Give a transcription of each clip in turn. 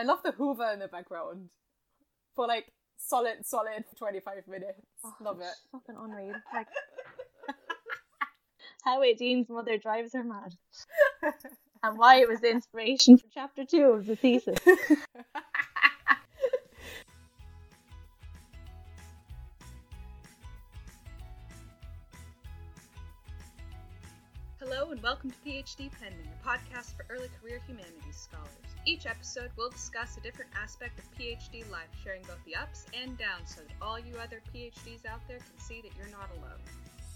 I love the Hoover in the background for like solid, solid 25 minutes. Oh, love it. Fucking unreal. Like how Dean's mother drives her mad. and why it was the inspiration for chapter two of the thesis. Hello and welcome to PhD Pending, a podcast for early career humanities scholars. Each episode we'll discuss a different aspect of PhD life, sharing both the ups and downs so that all you other PhDs out there can see that you're not alone.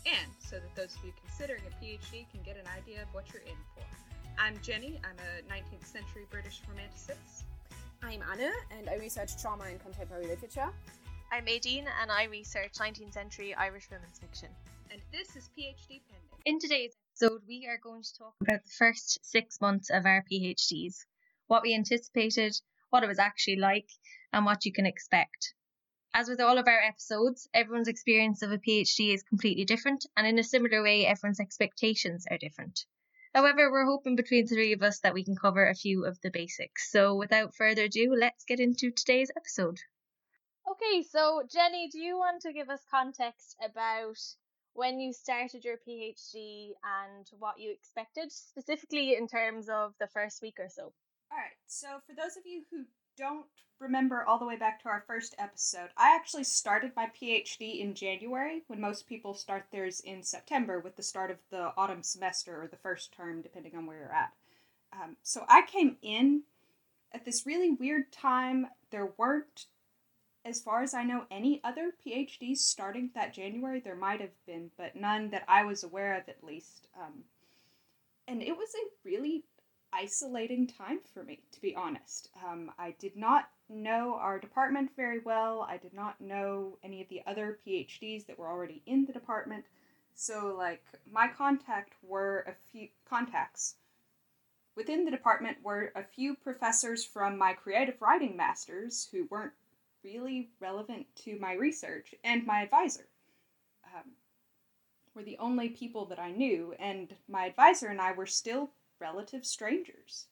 And so that those of you considering a PhD can get an idea of what you're in for. I'm Jenny, I'm a 19th century British romanticist. I'm Anna, and I research trauma and contemporary literature. I'm Aideen, and I research 19th century Irish women's fiction. And this is PhD Pending. In today's episode, we are going to talk about the first six months of our PhDs, what we anticipated, what it was actually like, and what you can expect. As with all of our episodes, everyone's experience of a PhD is completely different, and in a similar way, everyone's expectations are different. However, we're hoping between the three of us that we can cover a few of the basics. So, without further ado, let's get into today's episode. Okay, so Jenny, do you want to give us context about when you started your PhD and what you expected, specifically in terms of the first week or so? All right, so for those of you who don't remember all the way back to our first episode, I actually started my PhD in January when most people start theirs in September with the start of the autumn semester or the first term, depending on where you're at. Um, so I came in at this really weird time. There weren't, as far as I know, any other PhDs starting that January. There might have been, but none that I was aware of at least. Um, and it was a really isolating time for me, to be honest. Um, I did not know our department very well. I did not know any of the other PhDs that were already in the department. So, like, my contact were a few contacts within the department were a few professors from my creative writing masters who weren't really relevant to my research, and my advisor. Um, were the only people that I knew, and my advisor and I were still relative strangers.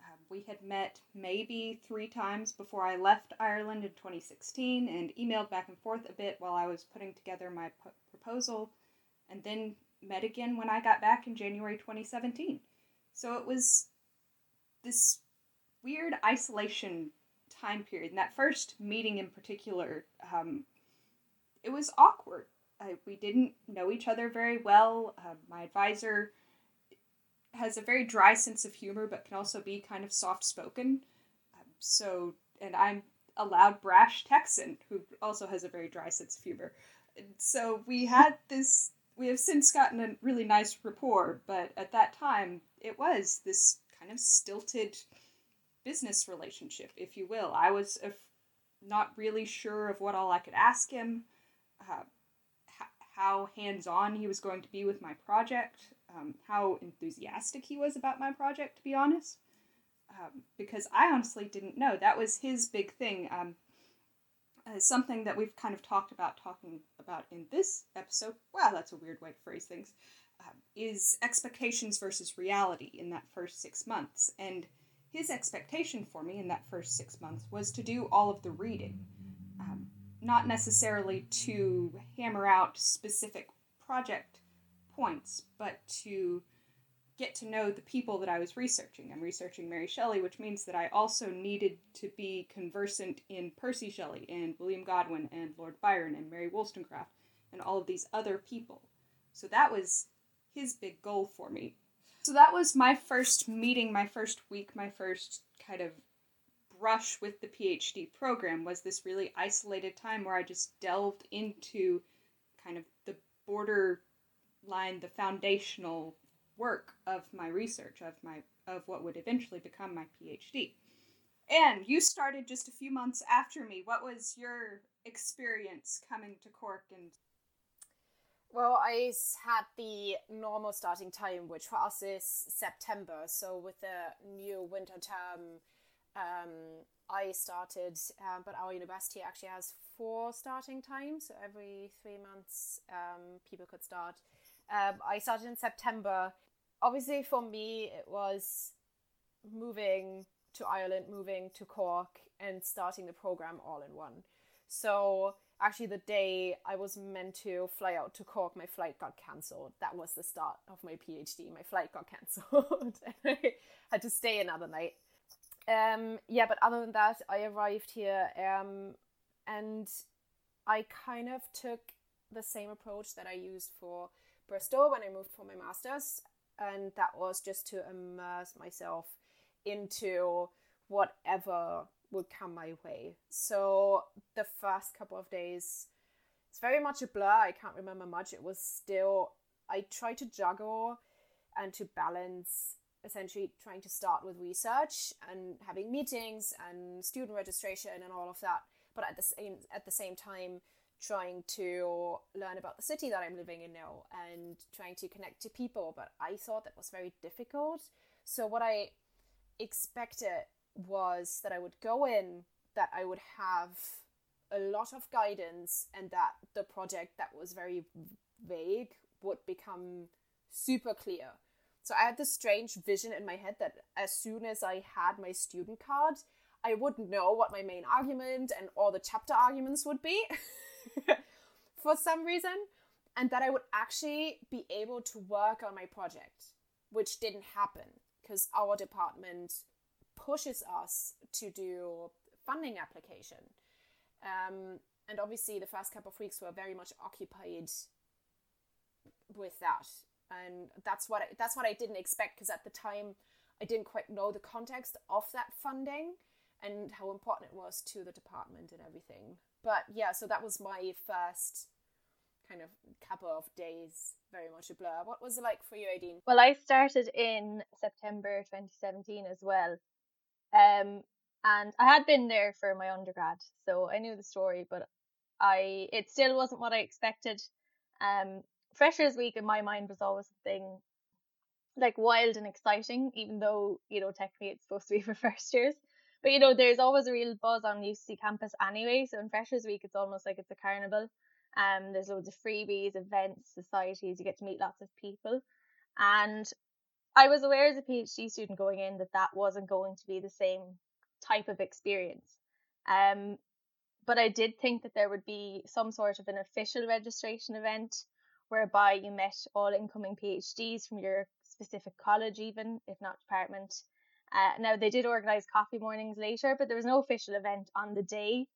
Um, we had met maybe three times before I left Ireland in 2016 and emailed back and forth a bit while I was putting together my p- proposal, and then met again when I got back in January 2017. So it was this weird isolation time period. And that first meeting in particular, um, it was awkward. We didn't know each other very well. Uh, my advisor has a very dry sense of humor, but can also be kind of soft spoken. Um, so, and I'm a loud, brash Texan who also has a very dry sense of humor. So we had this. We have since gotten a really nice rapport, but at that time, it was this kind of stilted business relationship, if you will. I was af- not really sure of what all I could ask him, uh, h- how hands on he was going to be with my project, um, how enthusiastic he was about my project, to be honest. Um, because I honestly didn't know. That was his big thing. Um, uh, something that we've kind of talked about, talking about in this episode. Wow, that's a weird way to phrase things. Um, is expectations versus reality in that first six months. And his expectation for me in that first six months was to do all of the reading, um, not necessarily to hammer out specific project points, but to get to know the people that I was researching. I'm researching Mary Shelley, which means that I also needed to be conversant in Percy Shelley and William Godwin and Lord Byron and Mary Wollstonecraft and all of these other people. So that was his big goal for me. So that was my first meeting, my first week, my first kind of brush with the PhD program was this really isolated time where I just delved into kind of the border line, the foundational work of my research, of my of what would eventually become my PhD. And you started just a few months after me. What was your experience coming to Cork and Well, I had the normal starting time, which for us is September. So with the new winter term, um, I started, um, but our university actually has four starting times. So every three months, um, people could start. Um, I started in September. Obviously, for me, it was moving to Ireland, moving to Cork, and starting the program all in one. So actually, the day I was meant to fly out to Cork, my flight got cancelled. That was the start of my PhD. My flight got cancelled, and I had to stay another night. Um, yeah, but other than that, I arrived here, um, and I kind of took the same approach that I used for Bristol when I moved for my master's, and that was just to immerse myself into whatever would come my way. So the first couple of days, it's very much a blur. I can't remember much. It was still, I tried to juggle and to balance essentially trying to start with research and having meetings and student registration and all of that but at the same at the same time trying to learn about the city that I'm living in now and trying to connect to people. But I thought that was very difficult. So, what I expected was that I would go in, that I would have a lot of guidance, and that the project that was very vague would become super clear. So, I had this strange vision in my head that as soon as I had my student card, I would know what my main argument and all the chapter arguments would be. for some reason, and that I would actually be able to work on my project, which didn't happen because our department pushes us to do funding application. Um, and obviously, the first couple of weeks were very much occupied with that, and that's what I, that's what I didn't expect because at the time I didn't quite know the context of that funding and how important it was to the department and everything but yeah, so that was my first kind of couple of days, very much a blur. What was it like for you, Aideen? Well, I started in September 2017 as well. Um, and I had been there for my undergrad, so I knew the story, but I it still wasn't what I expected. Um, Freshers Week in my mind was always something like wild and exciting, even though you know technically it's supposed to be for first years. But you know, there's always a real buzz on UCC campus anyway. So in Freshers Week, it's almost like it's a carnival. Um, there's loads of freebies, events, societies. You get to meet lots of people, and I was aware as a PhD student going in that that wasn't going to be the same type of experience. Um, but I did think that there would be some sort of an official registration event whereby you met all incoming PhDs from your specific college, even if not department, uh, now they did organise coffee mornings later, but there was no official event on the day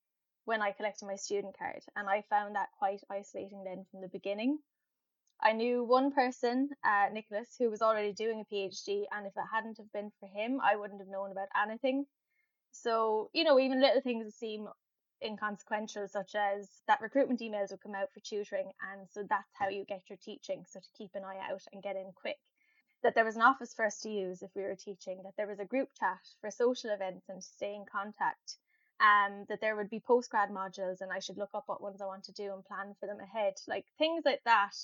when I collected my student card, and I found that quite isolating then from the beginning. I knew one person, uh, Nicholas, who was already doing a PhD, and if it hadn't have been for him, I wouldn't have known about anything. So, you know, even little things that seem inconsequential, such as that recruitment emails would come out for tutoring, and so that's how you get your teaching. So to keep an eye out and get in quick that there was an office for us to use if we were teaching, that there was a group chat for social events and to stay in contact, um, that there would be postgrad modules and I should look up what ones I want to do and plan for them ahead. Like things like that.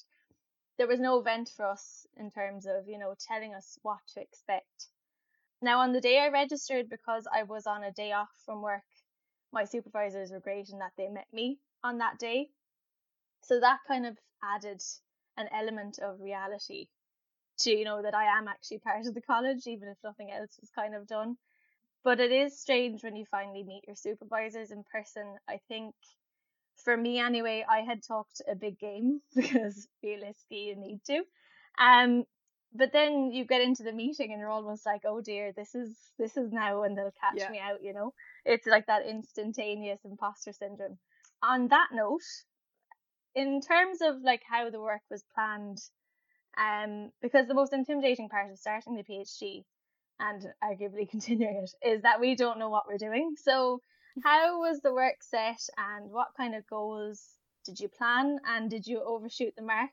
There was no event for us in terms of, you know, telling us what to expect. Now, on the day I registered, because I was on a day off from work, my supervisors were great in that they met me on that day. So that kind of added an element of reality to you know that I am actually part of the college, even if nothing else was kind of done. But it is strange when you finally meet your supervisors in person. I think for me anyway, I had talked a big game because realistically you need to. Um but then you get into the meeting and you're almost like, oh dear, this is this is now when they'll catch yeah. me out, you know? It's like that instantaneous imposter syndrome. On that note, in terms of like how the work was planned um, because the most intimidating part of starting the PhD and arguably continuing it is that we don't know what we're doing. So, how was the work set and what kind of goals did you plan and did you overshoot the mark,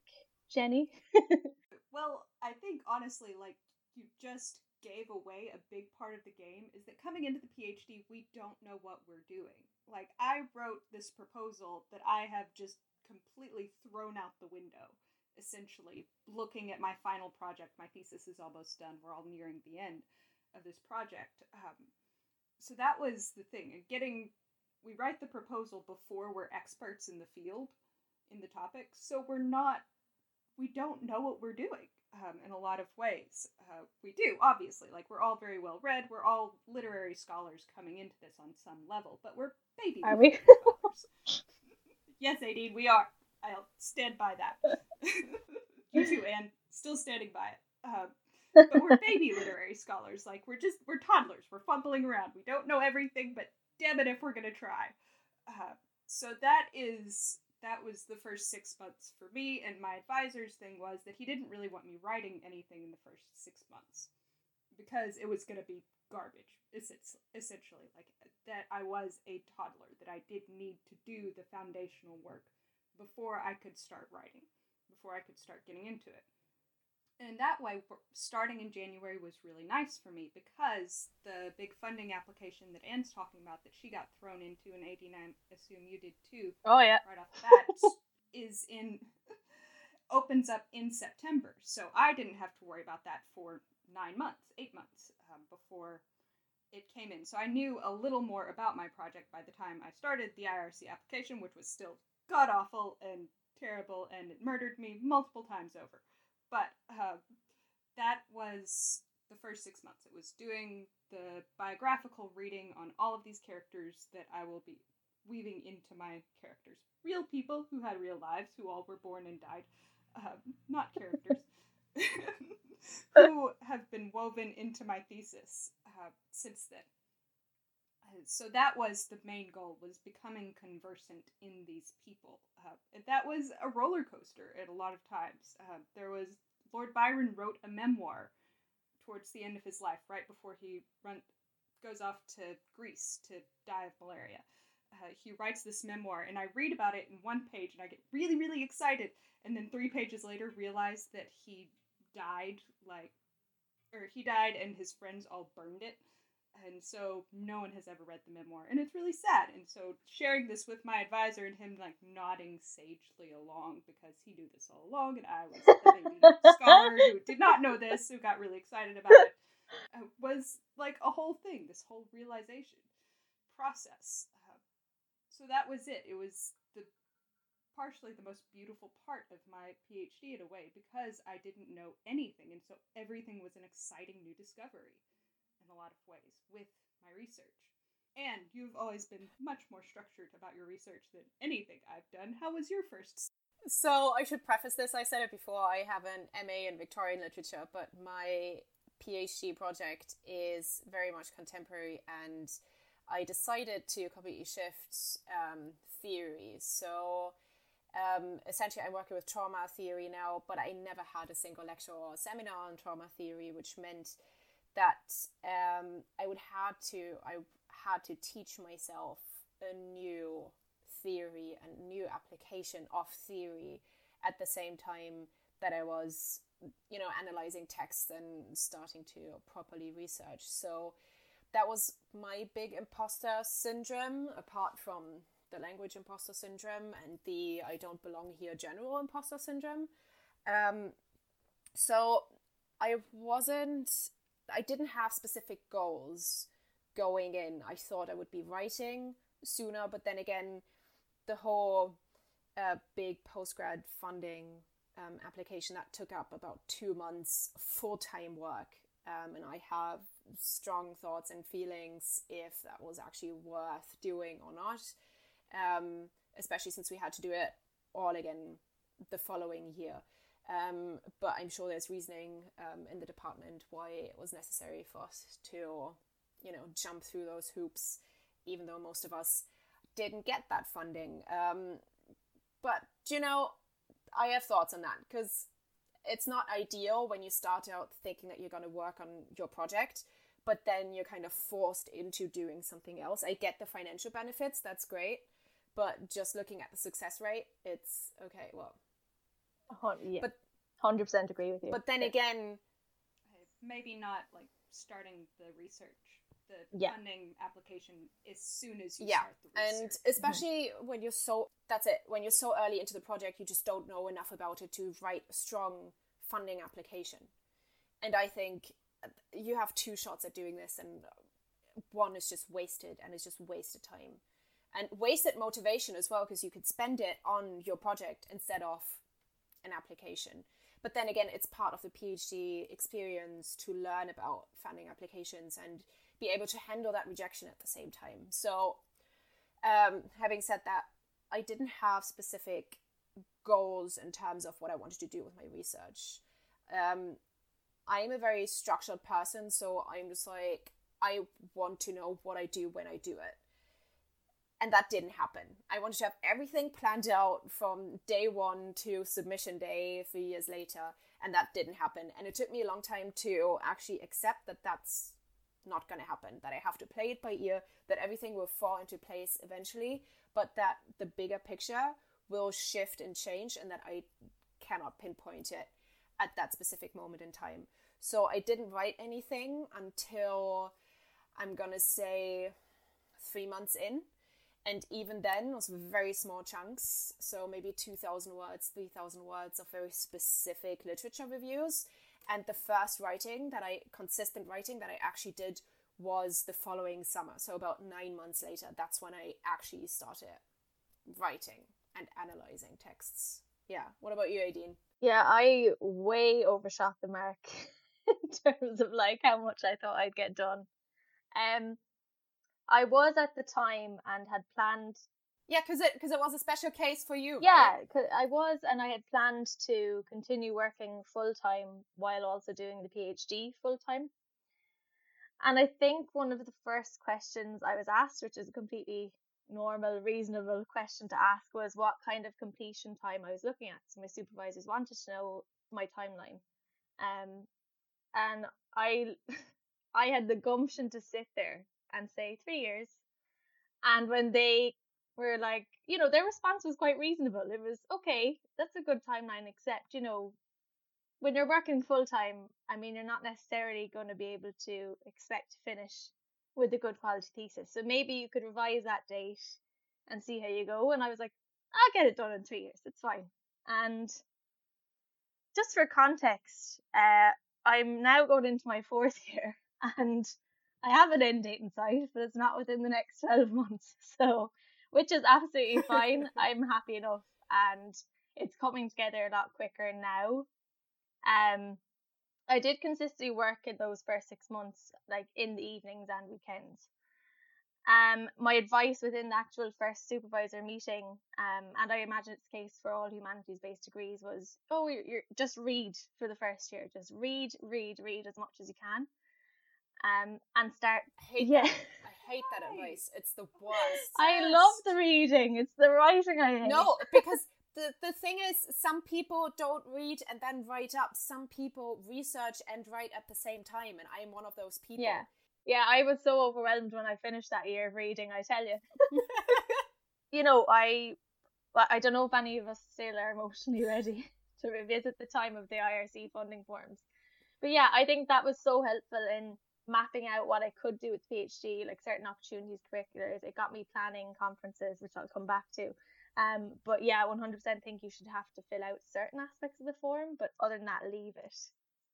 Jenny? well, I think honestly, like you just gave away a big part of the game is that coming into the PhD, we don't know what we're doing. Like, I wrote this proposal that I have just completely thrown out the window essentially looking at my final project. My thesis is almost done. We're all nearing the end of this project. Um, so that was the thing. Getting we write the proposal before we're experts in the field in the topic, so we're not we don't know what we're doing. um, in a lot of ways. Uh, we do, obviously. Like, we're all very well read. We're all literary scholars coming into this on some level, but we're baby Are we? yes, Aideen, we are. I'll stand by that. you too, Anna. Still standing by it. Um, but we're baby literary scholars. Like, we're just, we're toddlers. We're fumbling around. We don't know everything, but damn it if we're to try. Uh, so that is that was the first six months for me. And my advisor's thing was that he didn't really want me writing anything in the first six months because it was to be garbage, essentially. Like that I was a toddler, that I did need to do the foundational work before I could start writing, before I could start getting into it and that way starting in january was really nice for me because the big funding application that anna's talking about that she got thrown into in 89 I assume you did too oh yeah. right off the bat is in opens up in september. So i didn't have to worry about that for nine months eight months um, before it came in. So i knew a little more about my project by the time i started the irc application which was still god awful and terrible and it murdered me multiple times over but uh, that was the first six months. It was doing the biographical reading on all of these characters that I will be weaving into my characters. Real people who had real lives, who all were born and died, uh, not characters, who have been woven into my thesis uh, since then. So that was the main goal was becoming conversant in these people. Uh, that was a roller coaster at a lot of times. Uh, there was lord byron wrote a memoir towards the end of his life right before he run, goes off to greece to die of malaria. Uh, he writes this memoir and i read about it in one page and i get really really excited and then three pages later realize that he died like or he died and his friends all burned it and so no one has ever read the memoir and it's really sad. And so sharing this with my advisor and him like nodding sagely along because he knew this all along and i was the baby scholar who did not know this who got really excited about it uh, was like a whole thing this whole realization process. Uh, so that was it. It was the partially the most beautiful part of my phd in a way because i didn't know anything and so everything was an exciting new discovery a lot of ways with my research. And you've always been much more structured about your research than anything I've done. How was your first? So I should preface this. I said it before. I have an MA in Victorian literature, but my PhD project is very much contemporary, and I decided to completely shift um, theory. So um, essentially, I'm working with trauma theory now, but I never had a single lecture or seminar on trauma theory, which meant that um, I would have to I had to teach myself a new theory and new application of theory at the same time that I was you know analyzing texts and starting to properly research. So that was my big imposter syndrome apart from the language imposter syndrome and the I don't belong here general imposter syndrome. Um, so I wasn't I didn't have specific goals going in. I thought I would be writing sooner, but then again, the whole uh, big postgrad funding um, application that took up about two months full time work. Um, and I have strong thoughts and feelings if that was actually worth doing or not, um, especially since we had to do it all again the following year. Um, but I'm sure there's reasoning um, in the department why it was necessary for us to, you know, jump through those hoops, even though most of us didn't get that funding. Um, but, you know, I have thoughts on that because it's not ideal when you start out thinking that you're going to work on your project, but then you're kind of forced into doing something else. I get the financial benefits, that's great. But just looking at the success rate, it's okay, well, yeah, but hundred percent agree with you. But then again, maybe not like starting the research, the yeah. funding application as soon as you yeah. start the research. and especially mm-hmm. when you're so that's it. When you're so early into the project, you just don't know enough about it to write a strong funding application. And I think you have two shots at doing this, and one is just wasted, and it's just wasted time and wasted motivation as well because you could spend it on your project instead of an application. But then again, it's part of the PhD experience to learn about funding applications and be able to handle that rejection at the same time. So, um, having said that, I didn't have specific goals in terms of what I wanted to do with my research. Um, I'm a very structured person, so I'm just like, I want to know what I do when I do it. And that didn't happen. I wanted to have everything planned out from day one to submission day three years later, and that didn't happen. And it took me a long time to actually accept that that's not going to happen, that I have to play it by ear, that everything will fall into place eventually, but that the bigger picture will shift and change, and that I cannot pinpoint it at that specific moment in time. So I didn't write anything until I'm gonna say three months in. And even then, was very small chunks. So maybe 2,000 words, 3,000 words of very specific literature reviews. And the first writing that I, consistent writing that I actually did was the following summer. So about nine months later, that's when I actually started writing and analyzing texts. Yeah. What about you, Aideen? Yeah, I way overshot the mark in terms of like how much I thought I'd get done. Um, I was at the time and had planned. Yeah, because it because it was a special case for you. Yeah, right? I was, and I had planned to continue working full time while also doing the PhD full time. And I think one of the first questions I was asked, which is a completely normal, reasonable question to ask, was what kind of completion time I was looking at. So my supervisors wanted to know my timeline. Um, and I I had the gumption to sit there and say three years. And when they were like, you know, their response was quite reasonable. It was okay, that's a good timeline, except, you know, when you're working full time, I mean, you're not necessarily going to be able to expect to finish with a good quality thesis. So maybe you could revise that date and see how you go. And I was like, I'll get it done in three years. It's fine. And just for context, uh, I'm now going into my fourth year and I have an end date in sight, but it's not within the next 12 months. So, which is absolutely fine. I'm happy enough and it's coming together a lot quicker now. Um, I did consistently work in those first six months, like in the evenings and weekends. Um, my advice within the actual first supervisor meeting, um, and I imagine it's the case for all humanities based degrees, was oh, you're, you're just read for the first year, just read, read, read as much as you can, um, and start. I hate yeah. That. I hate that advice. It's the worst. I love the reading. It's the writing I hate. No, because the the thing is, some people don't read and then write up. Some people research and write at the same time, and I am one of those people. Yeah. Yeah, I was so overwhelmed when I finished that year of reading, I tell you. you know, I I don't know if any of us still are emotionally ready to revisit the time of the IRC funding forms. But yeah, I think that was so helpful in mapping out what I could do with PhD, like certain opportunities, curriculars. It got me planning conferences, which I'll come back to. Um, but yeah, 100% think you should have to fill out certain aspects of the form, but other than that, leave it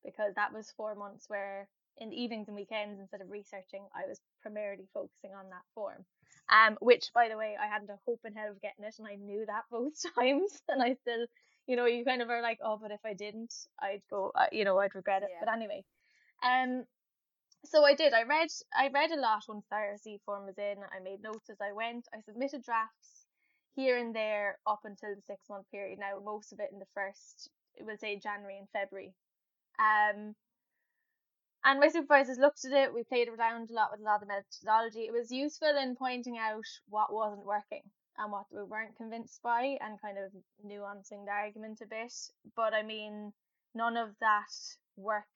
because that was four months where in the evenings and weekends instead of researching, I was primarily focusing on that form. Um, which by the way, I hadn't a hope in hell of getting it, and I knew that both times, and I still, you know, you kind of are like, oh, but if I didn't, I'd go, uh, you know, I'd regret it. Yeah. But anyway, um, so I did. I read, I read a lot once the IRC form was in. I made notes as I went. I submitted drafts here and there up until the six month period. Now most of it in the first, we'll say January and February. Um, and my supervisors looked at it. We played around a lot with a lot of the methodology. It was useful in pointing out what wasn't working and what we weren't convinced by and kind of nuancing the argument a bit. But I mean, none of that work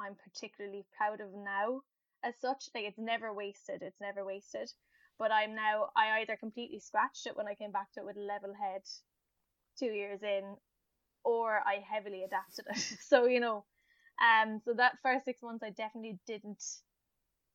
I'm particularly proud of now as such. Like it's never wasted. It's never wasted. But I'm now I either completely scratched it when I came back to it with a level head two years in, or I heavily adapted it. so, you know, um, so that first six months, I definitely didn't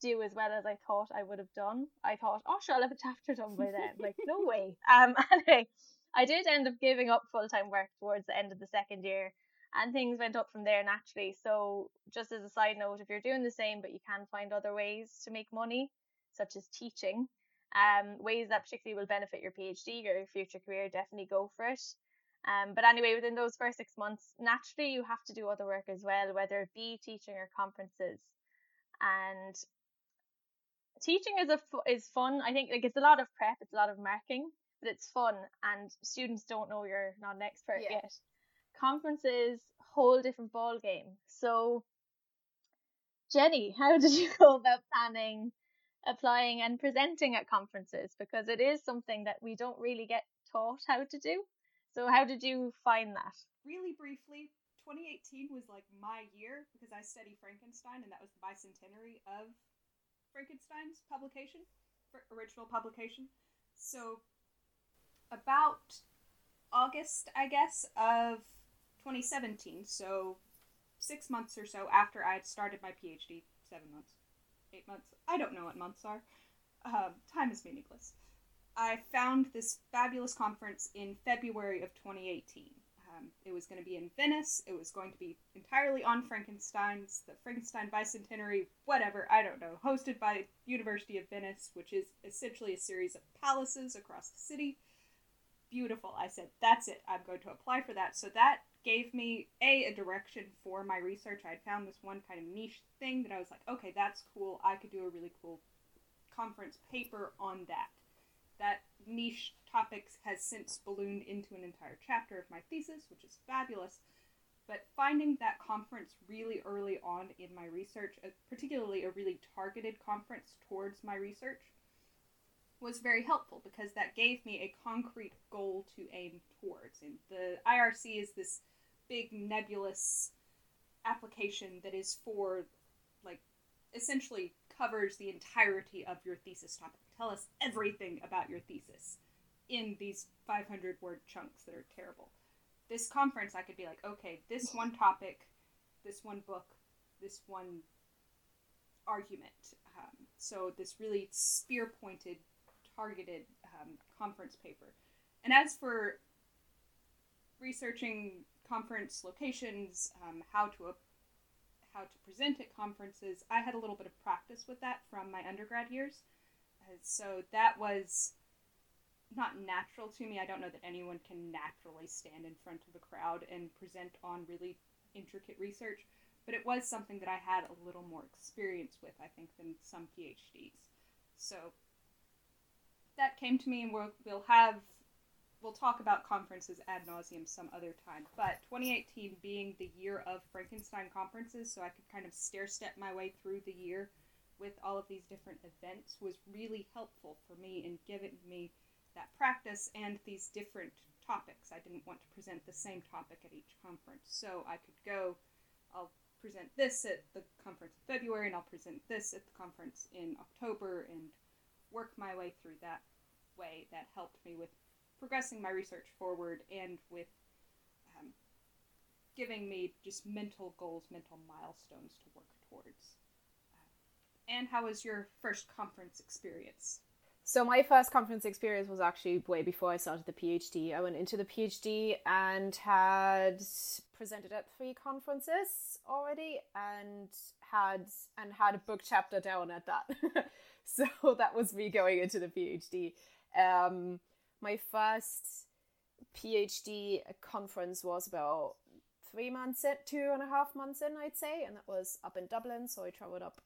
do as well as I thought I would have done. I thought, oh, sure, I'll have a chapter done by then. like, no way. Um, anyway, I did end up giving up full time work towards the end of the second year, and things went up from there naturally. So, just as a side note, if you're doing the same but you can find other ways to make money, such as teaching, um, ways that particularly will benefit your PhD or your future career, definitely go for it. Um, but anyway, within those first six months, naturally you have to do other work as well, whether it be teaching or conferences. And teaching is a is fun. I think like it's a lot of prep, it's a lot of marking, but it's fun, and students don't know you're not an expert yeah. yet. Conferences, whole different ball game. So, Jenny, how did you go about planning, applying, and presenting at conferences? Because it is something that we don't really get taught how to do. So, how did you find that? Really briefly, 2018 was like my year because I study Frankenstein, and that was the bicentenary of Frankenstein's publication, original publication. So, about August, I guess, of 2017, so six months or so after I had started my PhD, seven months, eight months, I don't know what months are. Uh, time is meaningless. I found this fabulous conference in February of 2018. Um, it was going to be in Venice. It was going to be entirely on Frankenstein's, the Frankenstein Bicentenary, whatever, I don't know, hosted by University of Venice, which is essentially a series of palaces across the city. Beautiful. I said, that's it. I'm going to apply for that. So that gave me a a direction for my research. I had found this one kind of niche thing that I was like, okay, that's cool. I could do a really cool conference paper on that. That niche topics has since ballooned into an entire chapter of my thesis, which is fabulous. But finding that conference really early on in my research, uh, particularly a really targeted conference towards my research, was very helpful because that gave me a concrete goal to aim towards. And the IRC is this big nebulous application that is for, like, essentially covers the entirety of your thesis topic. Tell us everything about your thesis in these 500 word chunks that are terrible. This conference, I could be like, okay, this one topic, this one book, this one argument. Um, so this really spear pointed, targeted um, conference paper. And as for researching conference locations, um, how to how to present at conferences, I had a little bit of practice with that from my undergrad years. Uh, so that was not natural to me. I don't know that anyone can naturally stand in front of a crowd and present on really intricate research, but it was something that I had a little more experience with, I think, than some PhDs. So that came to me, and we'll, we'll have we'll talk about conferences ad nauseum some other time. But 2018 being the year of Frankenstein conferences, so I could kind of stair step my way through the year with all of these different events was really helpful for me in giving me that practice and these different topics. I didn't want to present the same topic at each conference. So I could go, I'll present this at the conference in February, and I'll present this at the conference in October, and work my way through that way. That helped me with progressing my research forward and with um, giving me just mental goals, mental milestones to work towards. Uh, and how was your first conference experience? So my first conference experience was actually way before I started the PhD. I went into the PhD and had presented at three conferences already and had and had a book chapter down at that. so that was me going into the PhD. Um, my first PhD conference was about three months in, two and a half months in, I'd say, and that was up in Dublin. So I traveled up.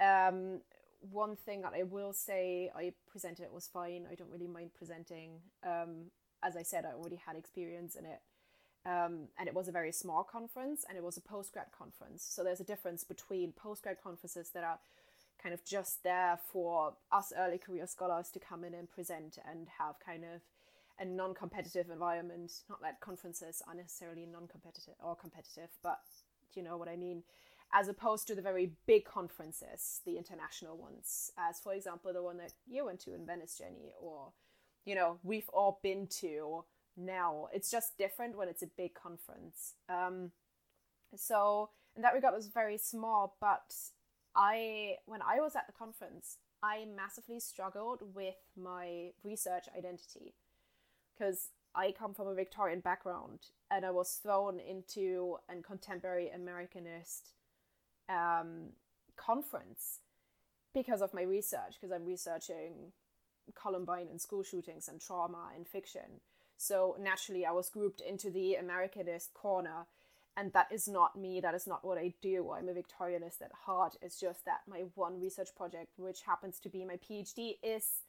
Um, one thing that I will say, I presented it was fine. I don't really mind presenting. Um, as I said, I already had experience in it. Um, and it was a very small conference and it was a postgrad conference. So there's a difference between postgrad conferences that are kind of just there for us early career scholars to come in and present and have kind of a non competitive environment. Not that conferences are necessarily non competitive or competitive, but you know what I mean as opposed to the very big conferences, the international ones, as for example the one that you went to in Venice, Jenny, or you know we've all been to now. It's just different when it's a big conference. Um, so in that regard, it was very small. But I, when I was at the conference, I massively struggled with my research identity because I come from a Victorian background and I was thrown into a contemporary Americanist um, conference because of my research, because I'm researching Columbine and school shootings and trauma and fiction. So naturally, I was grouped into the Americanist corner. And that is not me. That is not what I do. I'm a Victorianist at heart. It's just that my one research project, which happens to be my PhD, is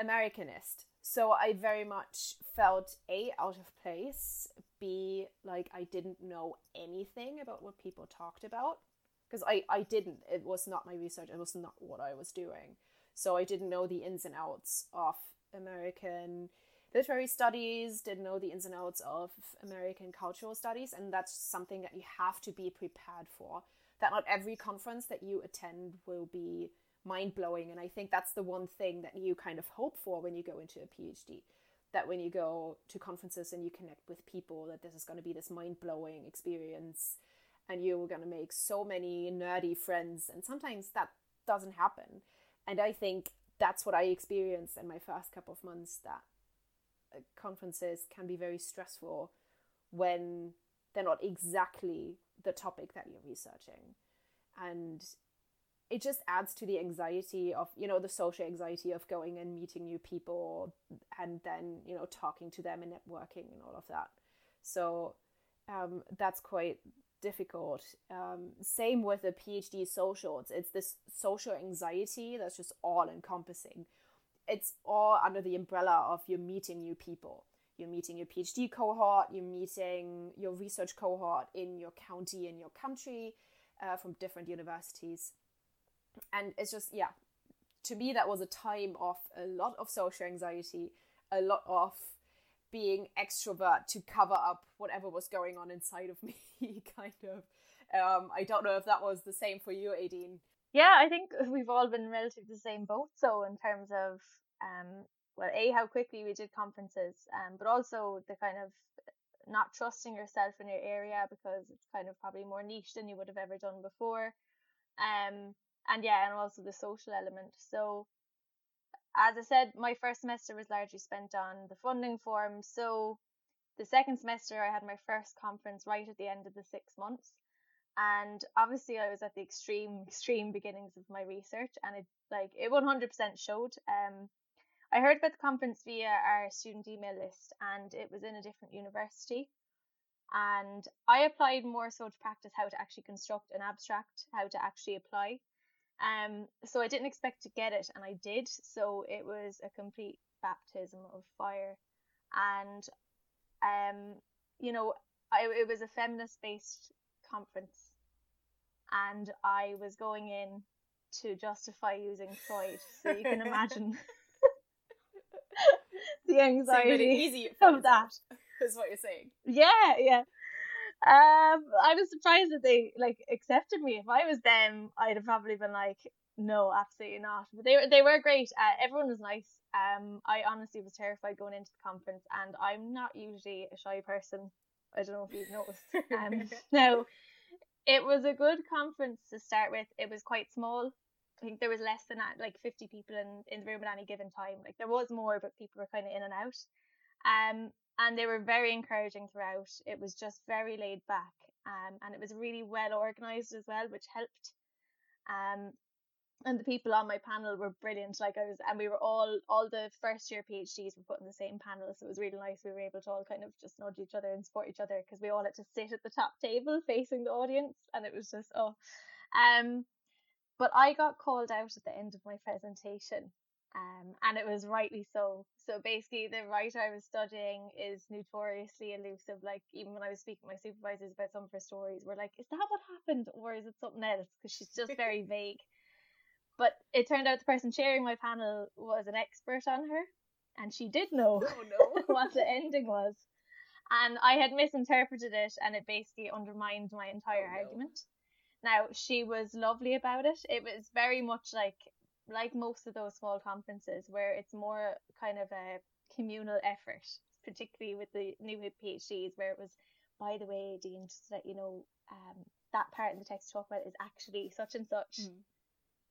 Americanist. So I very much felt A, out of place, B, like I didn't know anything about what people talked about. Because I, I didn't. It was not my research. It was not what I was doing. So I didn't know the ins and outs of American literary studies, didn't know the ins and outs of American cultural studies, and that's something that you have to be prepared for. That not every conference that you attend will be mind blowing, and I think that's the one thing that you kind of hope for when you go into a PhD. That when you go to conferences and you connect with people, that this is going to be this mind blowing experience, and you're going to make so many nerdy friends, and sometimes that doesn't happen. And I think that's what I experienced in my first couple of months that conferences can be very stressful when they're not exactly the topic that you're researching. And it just adds to the anxiety of you know the social anxiety of going and meeting new people and then you know talking to them and networking and all of that. So um, that's quite difficult. Um, same with the phd socials it's this social anxiety that's just all encompassing it's all under the umbrella of you're meeting new people. You're meeting your PhD cohort, you're meeting your research cohort in your county, in your country, uh, from different universities. And it's just, yeah, to me, that was a time of a lot of social anxiety, a lot of being extrovert to cover up whatever was going on inside of me, kind of. Um, I don't know if that was the same for you, Aideen. Yeah, I think we've all been relatively the same boat. So in terms of um, well, a how quickly we did conferences, um, but also the kind of not trusting yourself in your area because it's kind of probably more niche than you would have ever done before. Um, and yeah, and also the social element. So, as I said, my first semester was largely spent on the funding form. So, the second semester, I had my first conference right at the end of the six months. And obviously, I was at the extreme, extreme beginnings of my research, and it like it 100% showed. Um, I heard about the conference via our student email list, and it was in a different university. And I applied more so to practice how to actually construct an abstract, how to actually apply. Um, so I didn't expect to get it, and I did. So it was a complete baptism of fire, and um, you know, I, it was a feminist-based conference, and I was going in to justify using Freud. So you can imagine the anxiety easy of that. Is what you're saying. Yeah, yeah. Um, I was surprised that they like accepted me. If I was them, I'd have probably been like, no, absolutely not. But they were they were great. Uh, everyone was nice. Um, I honestly was terrified going into the conference, and I'm not usually a shy person. I don't know if you've noticed. Um, no, it was a good conference to start with. It was quite small. I think there was less than that, like 50 people in, in the room at any given time. Like there was more, but people were kind of in and out. Um, and they were very encouraging throughout. It was just very laid back. Um, and it was really well organized as well, which helped. Um, and the people on my panel were brilliant. Like I was, and we were all, all the first year PhDs were put in the same panel. So it was really nice. We were able to all kind of just nudge each other and support each other because we all had to sit at the top table facing the audience. And it was just, oh, um, but I got called out at the end of my presentation, um, and it was rightly so. So basically, the writer I was studying is notoriously elusive. Like even when I was speaking to my supervisors about some of her stories, we're like, "Is that what happened, or is it something else?" Because she's just very vague. But it turned out the person chairing my panel was an expert on her, and she did know oh, no. what the ending was. And I had misinterpreted it, and it basically undermined my entire oh, no. argument. Now she was lovely about it. It was very much like like most of those small conferences where it's more kind of a communal effort, particularly with the new PhDs, where it was, by the way, Dean, just to let you know, um, that part in the text you talk about is actually such and such. Mm.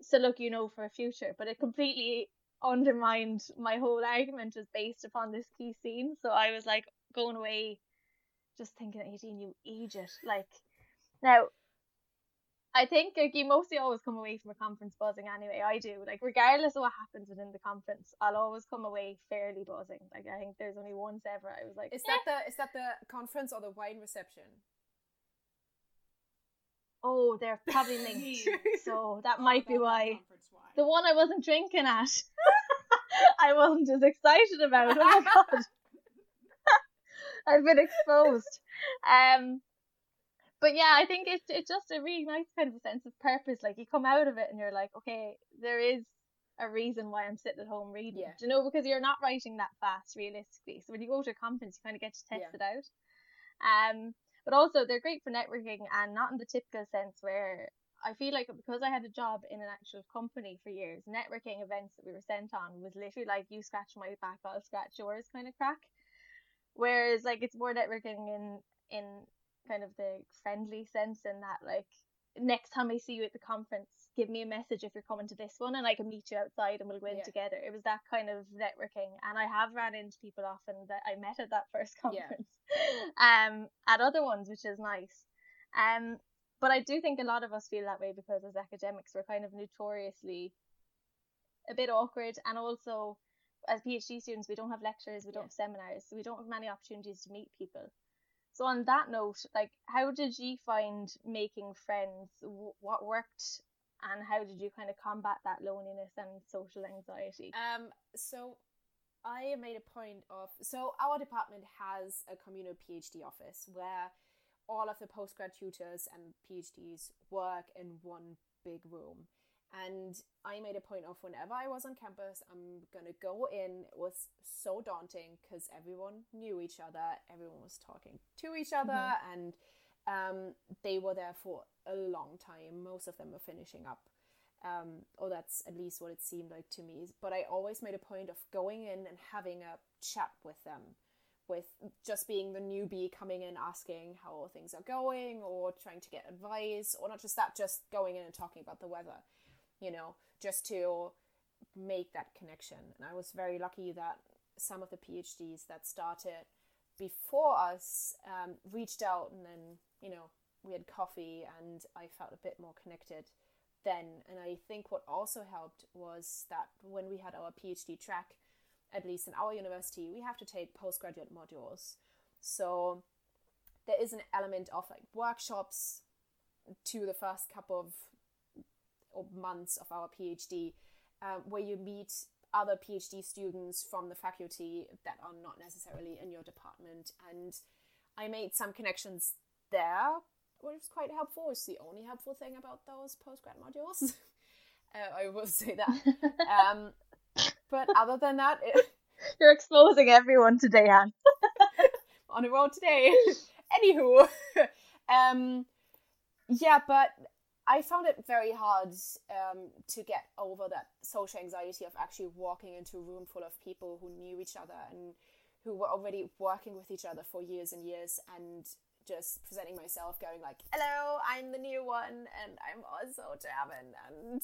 So look, you know, for a future, but it completely undermined my whole argument was based upon this key scene. So I was like going away, just thinking, Aideen, you idiot! Like now I think like you mostly always come away from a conference buzzing anyway. I do. Like regardless of what happens within the conference, I'll always come away fairly buzzing. Like I think there's only once ever I was like Is that eh. the is that the conference or the wine reception? Oh, they're probably linked. so that might be why. The one I wasn't drinking at. I wasn't as excited about. Oh my god. I've been exposed. Um but yeah, I think it's it's just a really nice kind of a sense of purpose. Like you come out of it and you're like, okay, there is a reason why I'm sitting at home reading. Yeah. Do you know, because you're not writing that fast realistically. So when you go to a conference you kinda get to test Yeah. it out. Um but also they're great for networking and not in the typical sense where I feel like because I had a job in an actual company for years, networking events that we were sent on was literally like you scratch my back, I'll scratch yours kind of crack. Whereas like it's more networking in in kind of the friendly sense in that like next time I see you at the conference, give me a message if you're coming to this one and I can meet you outside and we'll go in Yeah. together. It was that kind of networking and I have ran into people often that I met at that first Yeah. conference. um at other ones, which is nice. Um but I do think a lot of us feel that way because as academics we're kind of notoriously a bit awkward and also as PhD students we don't have lectures, we don't have seminars, so we don't have many opportunities to meet people. So on that note, like how did you find making friends? Wh- What worked and how did you kind of combat that loneliness and social anxiety? Um, so I made a point of so our department has a communal PhD office where all of the postgrad tutors and PhDs work in one big room. And I made a point of whenever I was on campus, I'm gonna go in. It was so daunting because everyone knew each other, everyone was talking to each other, and um, they were there for a long time. Most of them were finishing up um, or that's at least what it seemed like to me. But I always made a point of going in and having a chat with them, with just being the newbie coming in asking how things are going or trying to get advice, or not just that, just going in and talking about the weather, you know, just to make that connection. And I was very lucky that some of the PhDs that started before us um, reached out and then, you know, we had coffee and I felt a bit more connected then. And I think what also helped was that when we had our PhD track, at least in our university, we have to take postgraduate modules. So there is an element of like workshops to the first couple of, months of our PhD um, where you meet other PhD students from the faculty that are not necessarily in your department. And I made some connections there, which was quite helpful. It's the only helpful thing about those postgrad modules. uh, I will say that. Um, but other than that, it, You're exposing everyone today, Anna. on a road today. Anywho, um, yeah, but I found it very hard um, to get over that social anxiety of actually walking into a room full of people who knew each other and who were already working with each other for years and years and just presenting myself going like hello i'm the new one and i'm also german and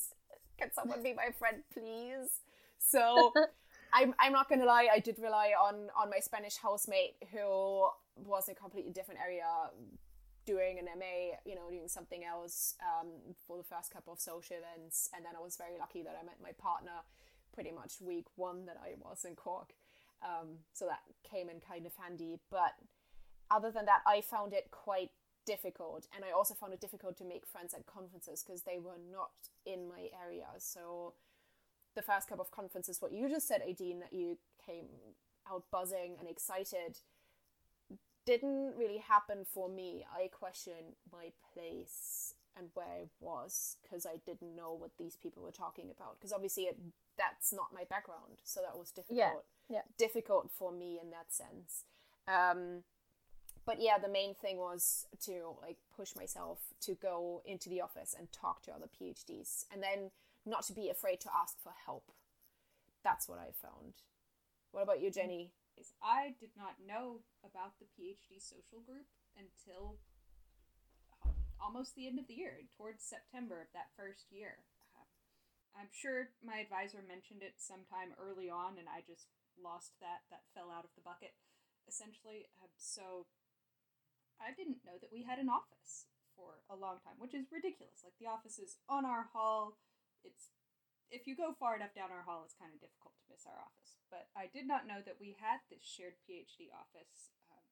can someone be my friend please? So I'm, I'm not gonna lie i did rely on on my spanish housemate who was in a completely different area doing an ma you know doing something else um, for the first couple of social events. And then i was very lucky that i met my partner pretty much week one that i was in cork. Um, so that came in kind of handy. But other than that, I found it quite difficult, and I also found it difficult to make friends at conferences because they were not in my area. So, the first couple of conferences, what you just said, Aideen, that you came out buzzing and excited, didn't really happen for me. I questioned my place and where I was because I didn't know what these people were talking about. Because obviously, it, that's not my background, so that was difficult. yeah. Difficult for me in that sense. Um, but yeah, the main thing was to like push myself to go into the office and talk to other PhDs, and then not to be afraid to ask for help. That's what I found. What about you, Jenny? I did not know about the PhD social group until uh, almost the end of the year, towards September of that first year. Uh, I'm sure my advisor mentioned it sometime early on, and I just lost that. That fell out of the bucket, essentially. Um, so I didn't know that we had an office for a long time, which is ridiculous. Like the office is on our hall. It's if you go far enough down our hall, it's kind of difficult to miss our office. But I did not know that we had this shared PhD office. Um,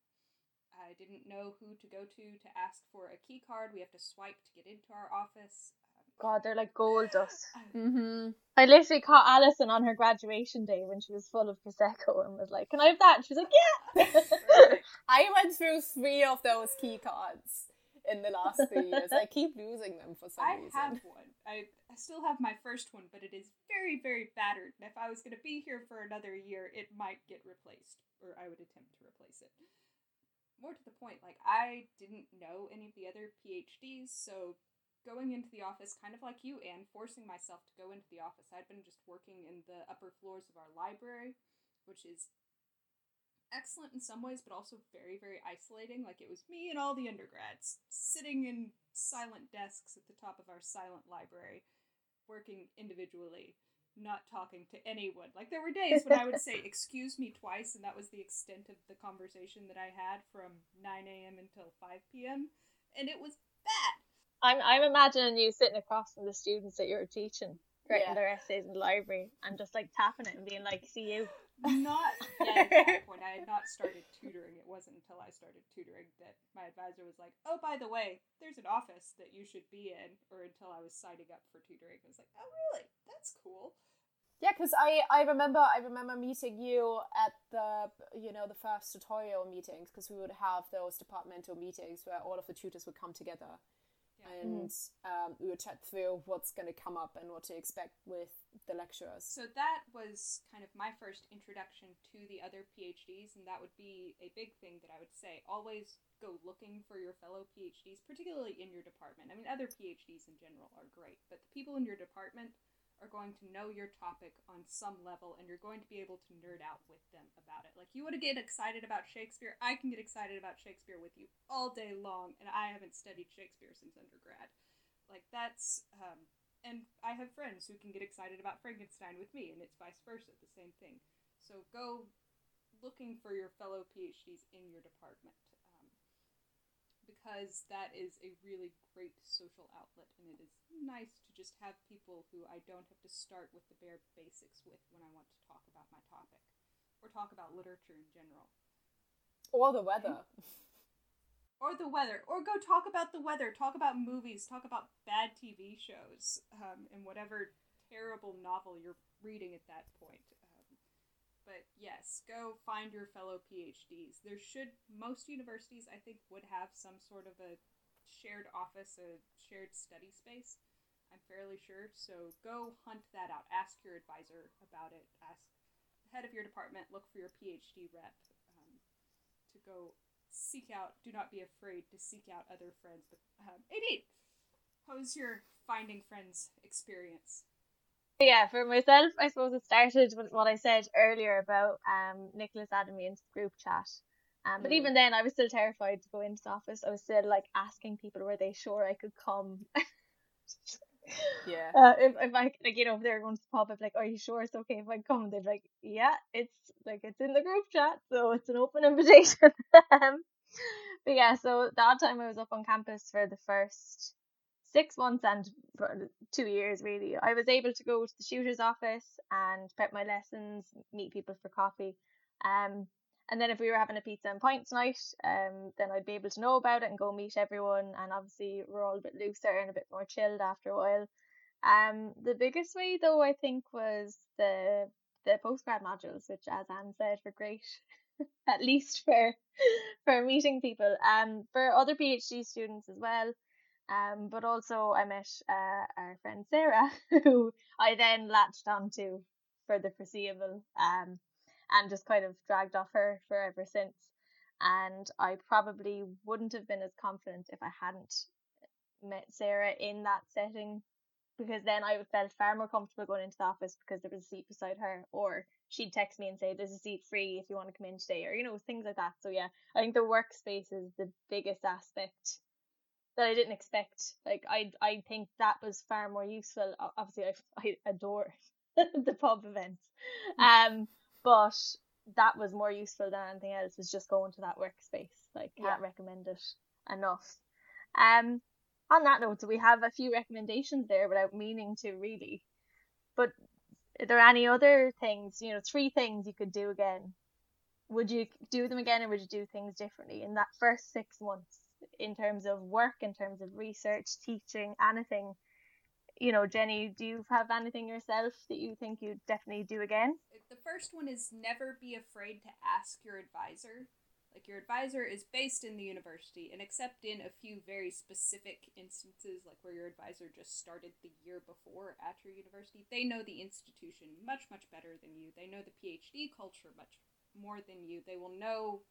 I didn't know who to go to to ask for a key card. We have to swipe to get into our office. God, they're like gold dust. Mm-hmm. I literally caught Alison on her graduation day when she was full of prosecco and was like, "Can I have that?" She was like, "Yeah." I went through three of those key cards in the last three years. I keep losing them for some I reason. have one. I, I still have my first one, but it is very, very battered. And if I was going to be here for another year, it might get replaced, or I would attempt to replace it. More to the point, like, I didn't know any of the other PhDs, so going into the office, kind of like you, and forcing myself to go into the office. I'd been just working in the upper floors of our library, which is excellent in some ways, but also very, very isolating. Like it was me and all the undergrads sitting in silent desks at the top of our silent library, working individually, not talking to anyone. Like there were days when I would say "excuse me" twice, and that was the extent of the conversation that I had from 9 a.m. until 5 p.m. And it was bad. I'm I'm imagining you sitting across from the students that you're teaching, writing Yeah. their essays in the library, and just like tapping it and being like, "See you." Not yet at that point. I had not started tutoring. It wasn't until I started tutoring that my advisor was like, "Oh, by the way, there's an office that you should be in." Or until I was signing up for tutoring, I was like, "Oh, really? That's cool." Yeah, because I, I remember I remember meeting you at the you know the first tutorial meetings because we would have those departmental meetings where all of the tutors would come together Yeah. and um, we would chat through what's going to come up and what to expect with the lecturers. So that was kind of my first introduction to the other PhDs, and that would be a big thing that I would say. Always go looking for your fellow PhDs, particularly in your department. I mean, other PhDs in general are great, but the people in your department are going to know your topic on some level, and you're going to be able to nerd out with them about it. Like, you want to get excited about Shakespeare? I can get excited about Shakespeare with you all day long, and I haven't studied Shakespeare since undergrad. Like, that's. Um, and I have friends who can get excited about Frankenstein with me, and it's vice versa, the same thing. So go looking for your fellow PhDs in your department, because that is a really great social outlet, and it is nice to just have people who I don't have to start with the bare basics with when I want to talk about my topic, or talk about literature in general. Or the weather. or the weather, or go talk about the weather, talk about movies, talk about bad TV shows, um, and whatever terrible novel you're reading at that point. But yes, go find your fellow PhDs. There should, most universities, I think, would have some sort of a shared office, a shared study space. I'm fairly sure. So go hunt that out. Ask your advisor about it. Ask the head of your department. Look for your PhD rep um, to go seek out. Do not be afraid to seek out other friends. But um, how's your finding friends experience? Yeah, for myself, I suppose it started with what I said earlier about um Nicholas adding me into the group chat. Um, but Mm. even then, I was still terrified to go into the office. I was still like asking people were they sure I could come. Yeah. Uh, if, if I like, you know, if they're going to the pub, I'd be like, "Are you sure it's okay if I come?" They'd be like, "Yeah, it's like it's in the group chat, so it's an open invitation." um, but yeah, so that time I was up on campus for the first six months and two years really. I was able to go to the shooter's office and prep my lessons, meet people for coffee. Um, and then if we were having a pizza and pints night, um, then I'd be able to know about it and go meet everyone. And obviously, we're all a bit looser and a bit more chilled after a while. Um, the biggest way though, I think, was the the postgrad modules, which, as Anna said, were great. At least for for meeting people. Um, for other PhD students as well. Um, but also I met uh, our friend Sarah, who I then latched onto for the foreseeable. Um, and just kind of dragged off her for ever since. And I probably wouldn't have been as confident if I hadn't met Sarah in that setting because then I would felt far more comfortable going into the office because there was a seat beside her or she'd text me and say there's a seat free if you want to come in today or you know things like that so yeah I think the workspace is the biggest aspect that I didn't expect. Like I I think that was far more useful. Obviously I, I adore the pub events. Um but that was more useful than anything else was just going to that workspace. Like can't Yeah. recommend it enough. Um on that note, so we have a few recommendations there without meaning to really. But are there any other things, you know, three things you could do again? Would you do them again or would you do things differently in that first six months in terms of work, in terms of research, teaching, anything? You know, Jenny, do you have anything yourself that you think you'd definitely do again? The first one is never be afraid to ask your advisor like your advisor is based in the university, and except in a few very specific instances, like where your advisor just started the year before at your university, they know the institution much, much better than you. They know the PhD culture much more than you. They will know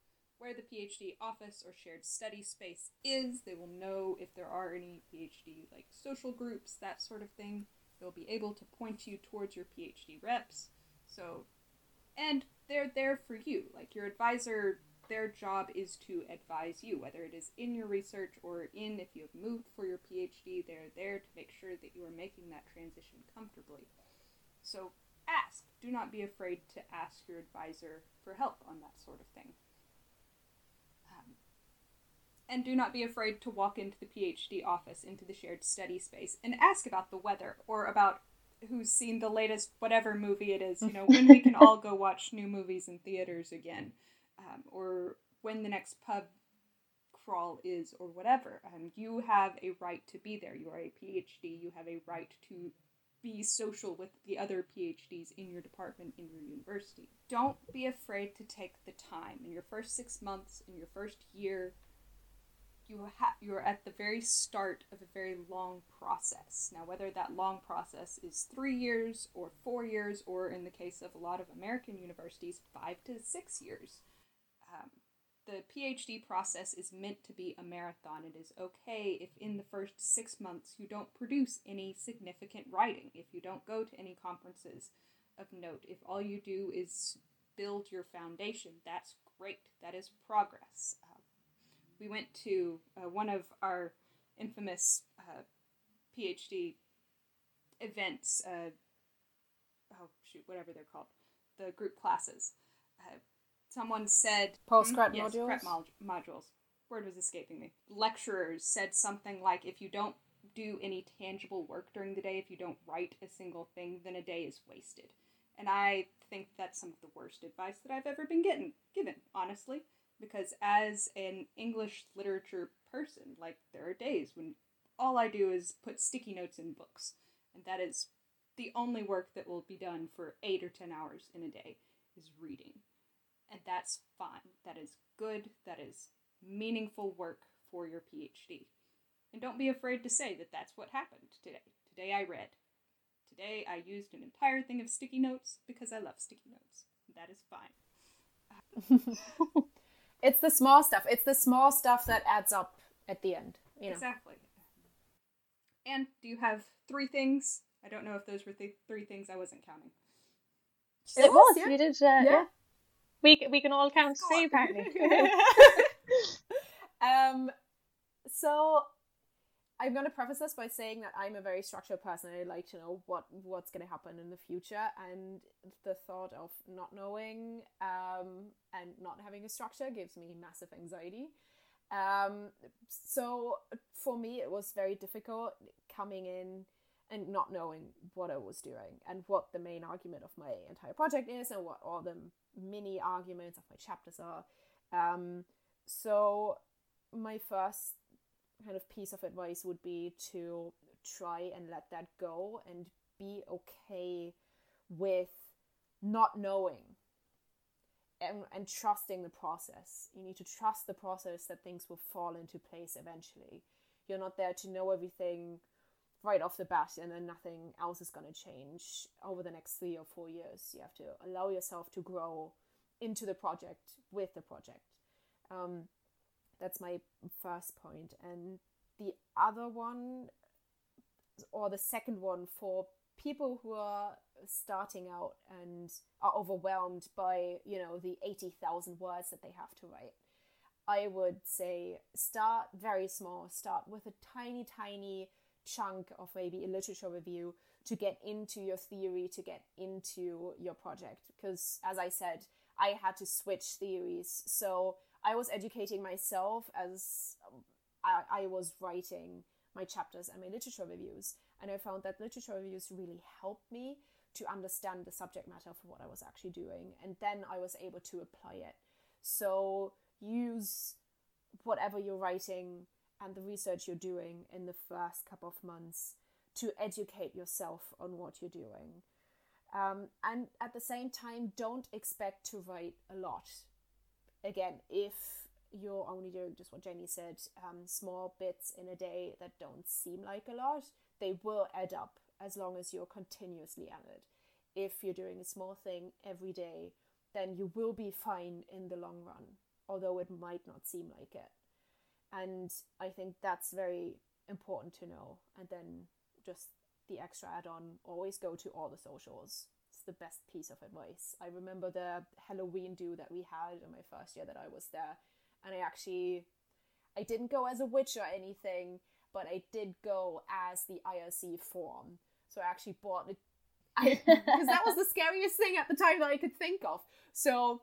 where the PhD office or shared study space is. They will know if there are any PhD like social groups, that sort of thing. They'll be able to point you towards your PhD reps. So, and they're there for you. Like your advisor their job is to advise you, whether it is in your research or in if you have moved for your PhD, they're there to make sure that you are making that transition comfortably. So ask. Do not be afraid to ask your advisor for help on that sort of thing. And do not be afraid to walk into the PhD office, into the shared study space, and ask about the weather or about who's seen the latest whatever movie it is, you know, when we can all go watch new movies in theaters again um, or when the next pub crawl is or whatever. Um, you have a right to be there. You are a PhD. You have a right to be social with the other PhDs in your department, in your university. Don't be afraid to take the time. In your first six months, in your first year, you ha- you're at the very start of a very long process. Now, whether that long process is three years or four years, or in the case of a lot of American universities, five to six years, um, the PhD process is meant to be a marathon. It is okay if in the first six months you don't produce any significant writing, if you don't go to any conferences of note, if all you do is build your foundation, that's great. That is progress. We went to uh, one of our infamous uh, PhD events, uh, oh shoot, whatever they're called, the group classes. Uh, someone said postgrad mm, yes, modules. Prep mod- modules. Word was escaping me. Lecturers said something like, "If you don't do any tangible work during the day, if you don't write a single thing, then a day is wasted." And I think that's some of the worst advice that I've ever been getting given, honestly, because as an English literature person, like there are days when all I do is put sticky notes in books, and that is the only work that will be done for 8 or 10 hours in a day is reading and that's fine. That is good. That is meaningful work for your PhD. And don't be afraid to say that that's what happened today. Today I read. Today I used an entire thing of sticky notes because I love sticky notes. That is fine. it's the small stuff. It's the small stuff that adds up at the end. You know? Exactly. And do you have three things? I don't know if those were the three things I wasn't counting. It, it was. Yeah. You did. Uh, yeah. yeah. We we can all count three apparently. um, so I'm going to preface this by saying that I'm a very structured person. I like to know what what's going to happen in the future, and the thought of not knowing um, and not having a structure gives me massive anxiety. Um, so for me, it was very difficult coming in and not knowing what I was doing and what the main argument of my entire project is and what all the mini arguments of my chapters are. Um, so, my first kind of piece of advice would be to try and let that go and be okay with not knowing and, and trusting the process. You need to trust the process that things will fall into place eventually. You're not there to know everything right off the bat and then nothing else is going to change over the next three or four years. You have to allow yourself to grow into the project with the project. Um, that's my first point. And the other one, or the second one, for people who are starting out and are overwhelmed by, you know, the 80,000 words that they have to write. I would say start very small. Start with a tiny, tiny chunk of maybe a literature review to get into your theory, to get into your project. Because as I said, I had to switch theories. So I was educating myself as I, I was writing my chapters and my literature reviews. And I found that literature reviews really helped me to understand the subject matter for what I was actually doing. And then I was able to apply it. So use whatever you're writing and the research you're doing in the first couple of months to educate yourself on what you're doing. Um, and at the same time, don't expect to write a lot. Again, if you're only doing just what Jenny said, um, small bits in a day that don't seem like a lot, they will add up as long as you're continuously at it. If you're doing a small thing every day, then you will be fine in the long run, although it might not seem like it. And I think that's very important to know. And then just the extra add on always go to all the socials. It's the best piece of advice. I remember the Halloween do that we had in my first year that I was there. And I actually, I didn't go as a witch or anything, but I did go as the IRC form. So I actually bought it because that was the scariest thing at the time that I could think of. So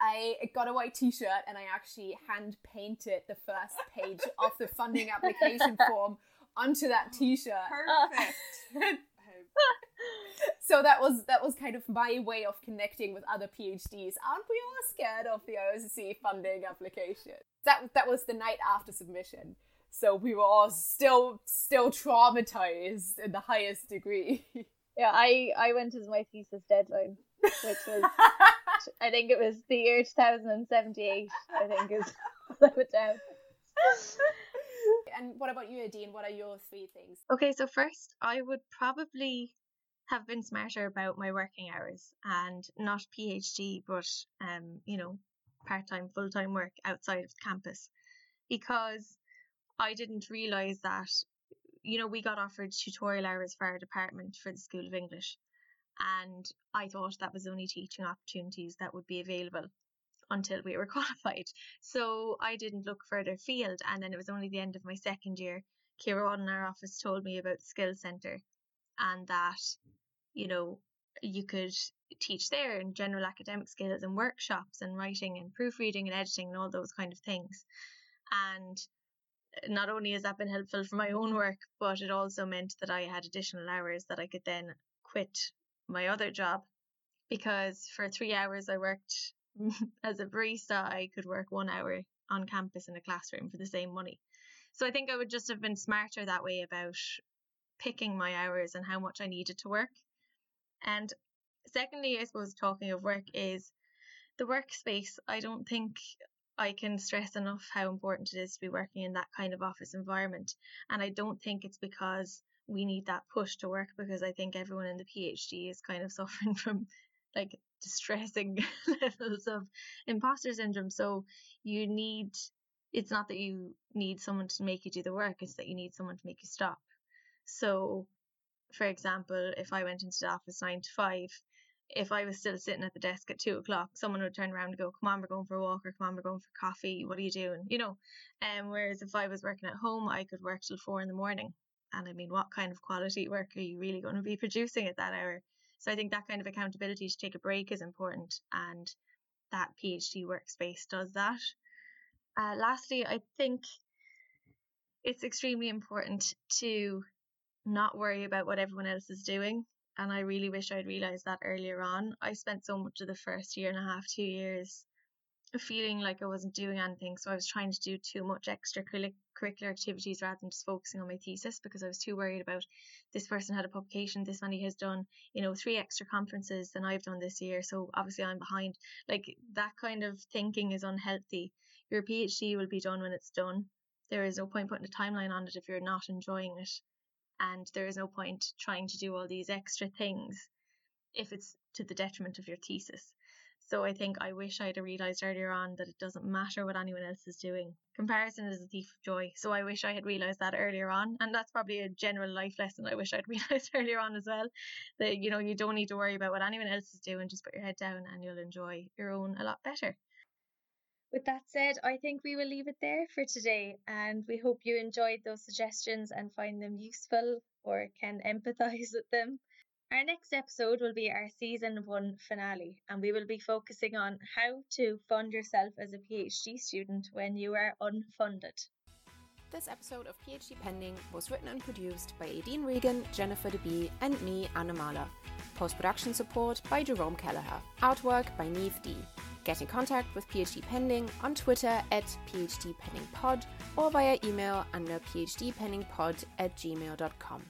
I got a white t-shirt and I actually hand painted the first page of the funding application form onto that t-shirt. Perfect. so that was that was kind of my way of connecting with other PhDs. Aren't we all scared of the OSC funding application? That that was the night after submission. So we were all still still traumatized in the highest degree. Yeah, I I went as my thesis deadline, which was I think it was the year 2078. I think is I put down. and what about you, Aideen? What are your three things? Okay, so first, I would probably have been smarter about my working hours and not PhD, but um, you know, part time, full time work outside of campus, because I didn't realize that. You know, we got offered tutorial hours for our department for the School of English, and I thought that was only teaching opportunities that would be available until we were qualified. So I didn't look further afield. And then it was only the end of my second year, Kira in our office told me about the Skills Centre and that, you know, you could teach there in general academic skills and workshops and writing and proofreading and editing and all those kind of things. And not only has that been helpful for my own work, but it also meant that I had additional hours that I could then quit my other job because for three hours I worked as a barista, I could work one hour on campus in a classroom for the same money. So I think I would just have been smarter that way about picking my hours and how much I needed to work. And secondly, I suppose talking of work is the workspace. I don't think I can stress enough how important it is to be working in that kind of office environment. And I don't think it's because we need that push to work because I think everyone in the PhD is kind of suffering from like distressing levels of imposter syndrome. So you need it's not that you need someone to make you do the work, it's that you need someone to make you stop. So for example, if I went into the office nine to five, if I was still sitting at the desk at two o'clock, someone would turn around and go, Come on, we're going for a walk or come on, we're going for coffee, what are you doing? You know. Um whereas if I was working at home I could work till four in the morning. And I mean what kind of quality work are you really going to be producing at that hour? So I think that kind of accountability to take a break is important, and that PhD workspace does that. Uh, lastly, I think it's extremely important to not worry about what everyone else is doing. And I really wish I'd realised that earlier on. I spent so much of the first year and a half, two years, feeling like I wasn't doing anything. So I was trying to do too much extracurricular activities rather than just focusing on my thesis because I was too worried about this person had a publication, this many has done, you know, three extra conferences than I've done this year. So obviously I'm behind. Like that kind of thinking is unhealthy. Your PhD will be done when it's done. There is no point putting a timeline on it if you're not enjoying it. And there is no point trying to do all these extra things if it's to the detriment of your thesis. So I think I wish I'd have realised earlier on that it doesn't matter what anyone else is doing. Comparison is a thief of joy. So I wish I had realised that earlier on. And that's probably a general life lesson I wish I'd realised earlier on as well. That, you know, you don't need to worry about what anyone else is doing. Just put your head down and you'll enjoy your own a lot better. With that said, I think we will leave it there for today. And we hope you enjoyed those suggestions and find them useful or can empathise with them. Our next episode will be our season one finale, and we will be focusing on how to fund yourself as a PhD student when you are unfunded. This episode of PhD Pending was written and produced by Aideen Regan, Jennifer DeBee, and me, Anna Mahler. Post production support by Jerome Kelleher. Artwork by Neve D. Get in contact with PhD Pending on Twitter at PhD Pending Pod or via email under phdpendingpod at gmail.com.